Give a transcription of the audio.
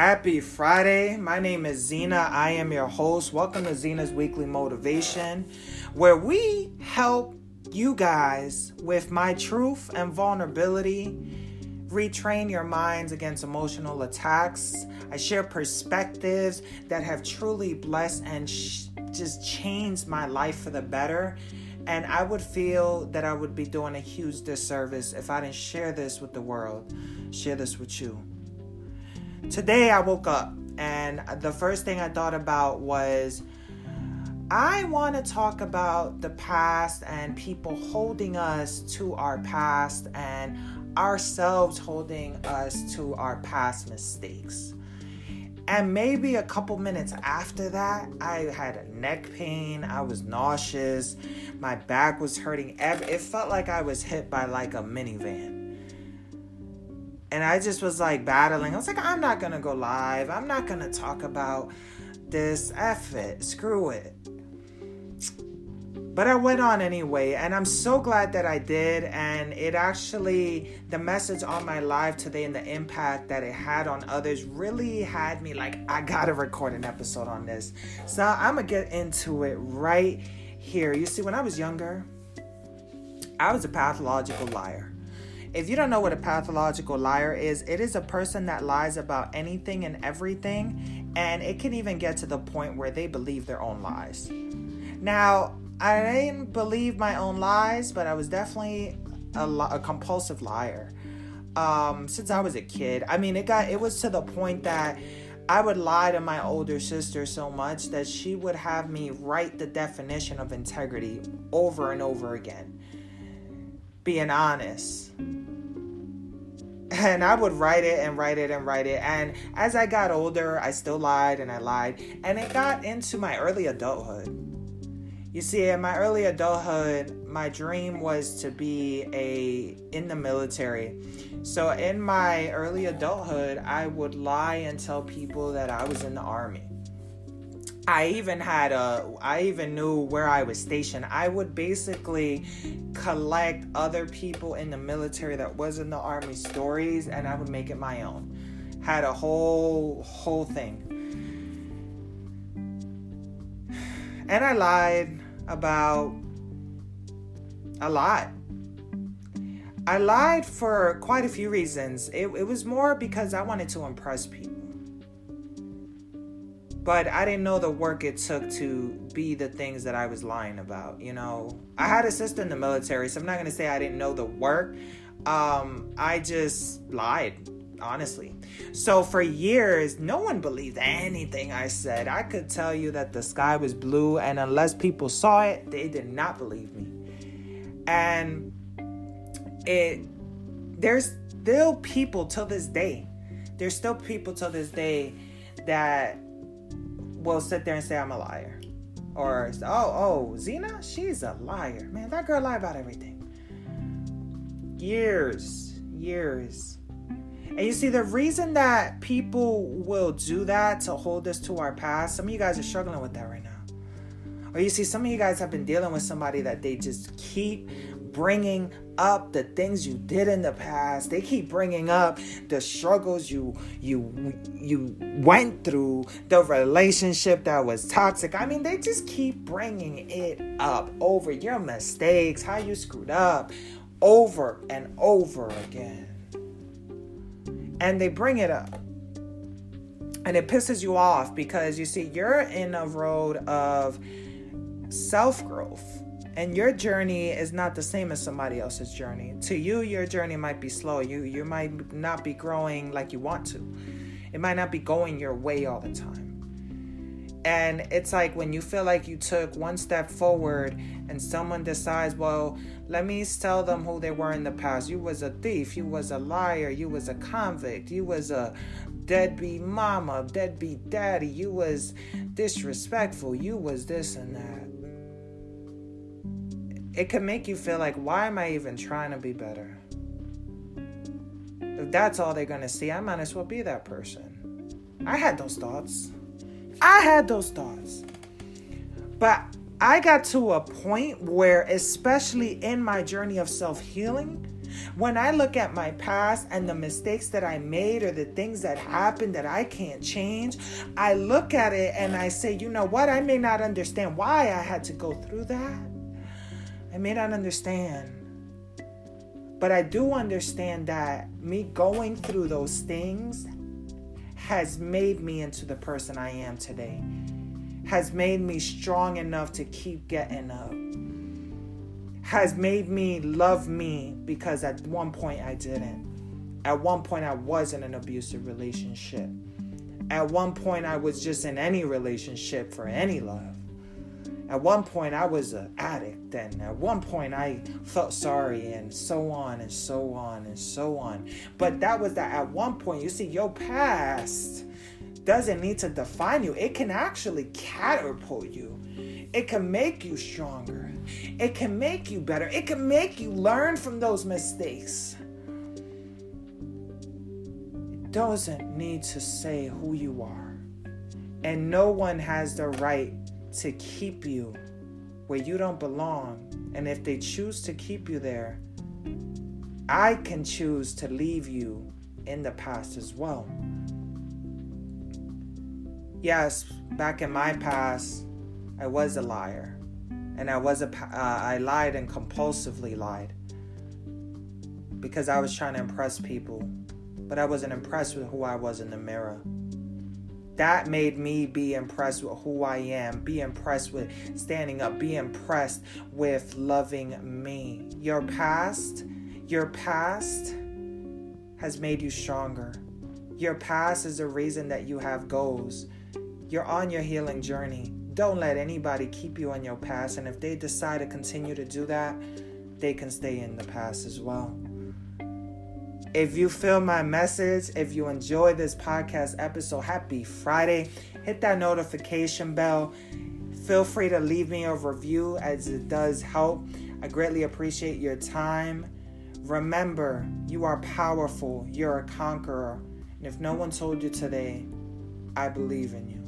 Happy Friday. My name is Zena. I am your host. Welcome to Zena's Weekly Motivation, where we help you guys with my truth and vulnerability retrain your minds against emotional attacks. I share perspectives that have truly blessed and sh- just changed my life for the better. And I would feel that I would be doing a huge disservice if I didn't share this with the world, share this with you. Today I woke up and the first thing I thought about was I want to talk about the past and people holding us to our past and ourselves holding us to our past mistakes. And maybe a couple minutes after that, I had a neck pain. I was nauseous. My back was hurting. It felt like I was hit by like a minivan. And I just was like battling. I was like, I'm not to go live. I'm not to talk about this. F it. Screw it. But I went on anyway, and I'm so glad that I did. And it actually, the message on my live today and the impact that it had on others really had me like, I gotta record an episode on this. So I'm gonna get into it right here. You see, when I was younger, I was a pathological liar. If you don't know what a pathological liar is, it is a person that lies about anything and everything, and it can even get to the point where they believe their own lies. Now, I didn't believe my own lies, but I was definitely a, a compulsive liar um, since I was a kid. I mean, it got it was to the point that I would lie to my older sister so much that she would have me write the definition of integrity over and over again. Being honest. And I would write it and write it and write it. And as I got older, I still lied and I lied. And it got into my early adulthood you see, in my early adulthood, my dream was to be a in the military. So in my early adulthood, I would lie and tell people that I was in the army. I even had a I even knew where I was stationed. I would basically collect other people in the military that was in the army stories and I would make it my own. Had a whole whole thing. And I lied about a lot. I lied for quite a few reasons. It, it was more because I wanted to impress people. But I didn't know the work it took to be the things that I was lying about. You know, I had a sister in the military, so I'm not to say I didn't know the work. Um, I just lied honestly. So for years, no one believed anything I said. I could tell you that the sky was blue, and unless people saw it, they did not believe me. And it there's still people till this day. There's still people till this day that will sit there and say I'm a liar. Or oh oh Zena, she's a liar. Man, that girl lied about everything. Years, years and you see, the reason that people will do that to hold us to our past, some of you guys are struggling with that right now. Or you see, some of you guys have been dealing with somebody that they just keep bringing up the things you did in the past. They keep bringing up the struggles you you you went through, the relationship that was toxic. I mean, they just keep bringing it up over your mistakes, how you screwed up, over and over again and they bring it up. And it pisses you off because you see, you're in a road of self growth, and your journey is not the same as somebody else's journey. To you, your journey might be slow. You you might not be growing like you want to. It might not be going your way all the time. And it's like when you feel like you took one step forward and someone decides, well, let me tell them who they were in the past. You was a thief, you was a liar, you was a convict, you was a deadbeat mama, deadbeat daddy, you was disrespectful, you was this and that. It can make you feel like, why am I even trying to be better? If that's all they're gonna see, I might as well be that person. I had those thoughts. I had those thoughts. But I got to a point where, especially in my journey of self healing, When I look at my past and the mistakes that I made or the things that happened that I can't change, I look at it and I say, you know what? I may not understand why I had to go through that. I may not understand. But I do understand that me going through those things has made me into the person I am today, has made me strong enough to keep getting up, has made me love me because at one point I didn't. At one point I was in an abusive relationship. At one point I was just in any relationship for any love. At one point, I was an addict, and at one point, I felt sorry, and so on, and so on, and so on. But that was that at one point, you see, your past doesn't need to define you, it can actually catapult you. It can make you stronger. It can make you better. It can make you learn from those mistakes. It doesn't need to say who you are. And no one has the right to keep you where you don't belong. And if they choose to keep you there, I can choose to leave you in the past as well. Yes, back in my past, I was a liar. And I was a uh, I lied and compulsively lied because I was trying to impress people, but I wasn't impressed with who I was in the mirror that made me be impressed with who I am, be impressed with standing up, be impressed with loving me. Your past, your past has made you stronger. Your past is the reason that you have goals. You're on your healing journey. Don't let anybody keep you on your past. And if they decide to continue to do that, they can stay in the past as well. If you feel my message, if you enjoy this podcast episode, happy Friday. Hit that notification bell. Feel free to leave me a review as it does help. I greatly appreciate your time. Remember, you are powerful, you're a conqueror. And if no one told you today, I believe in you.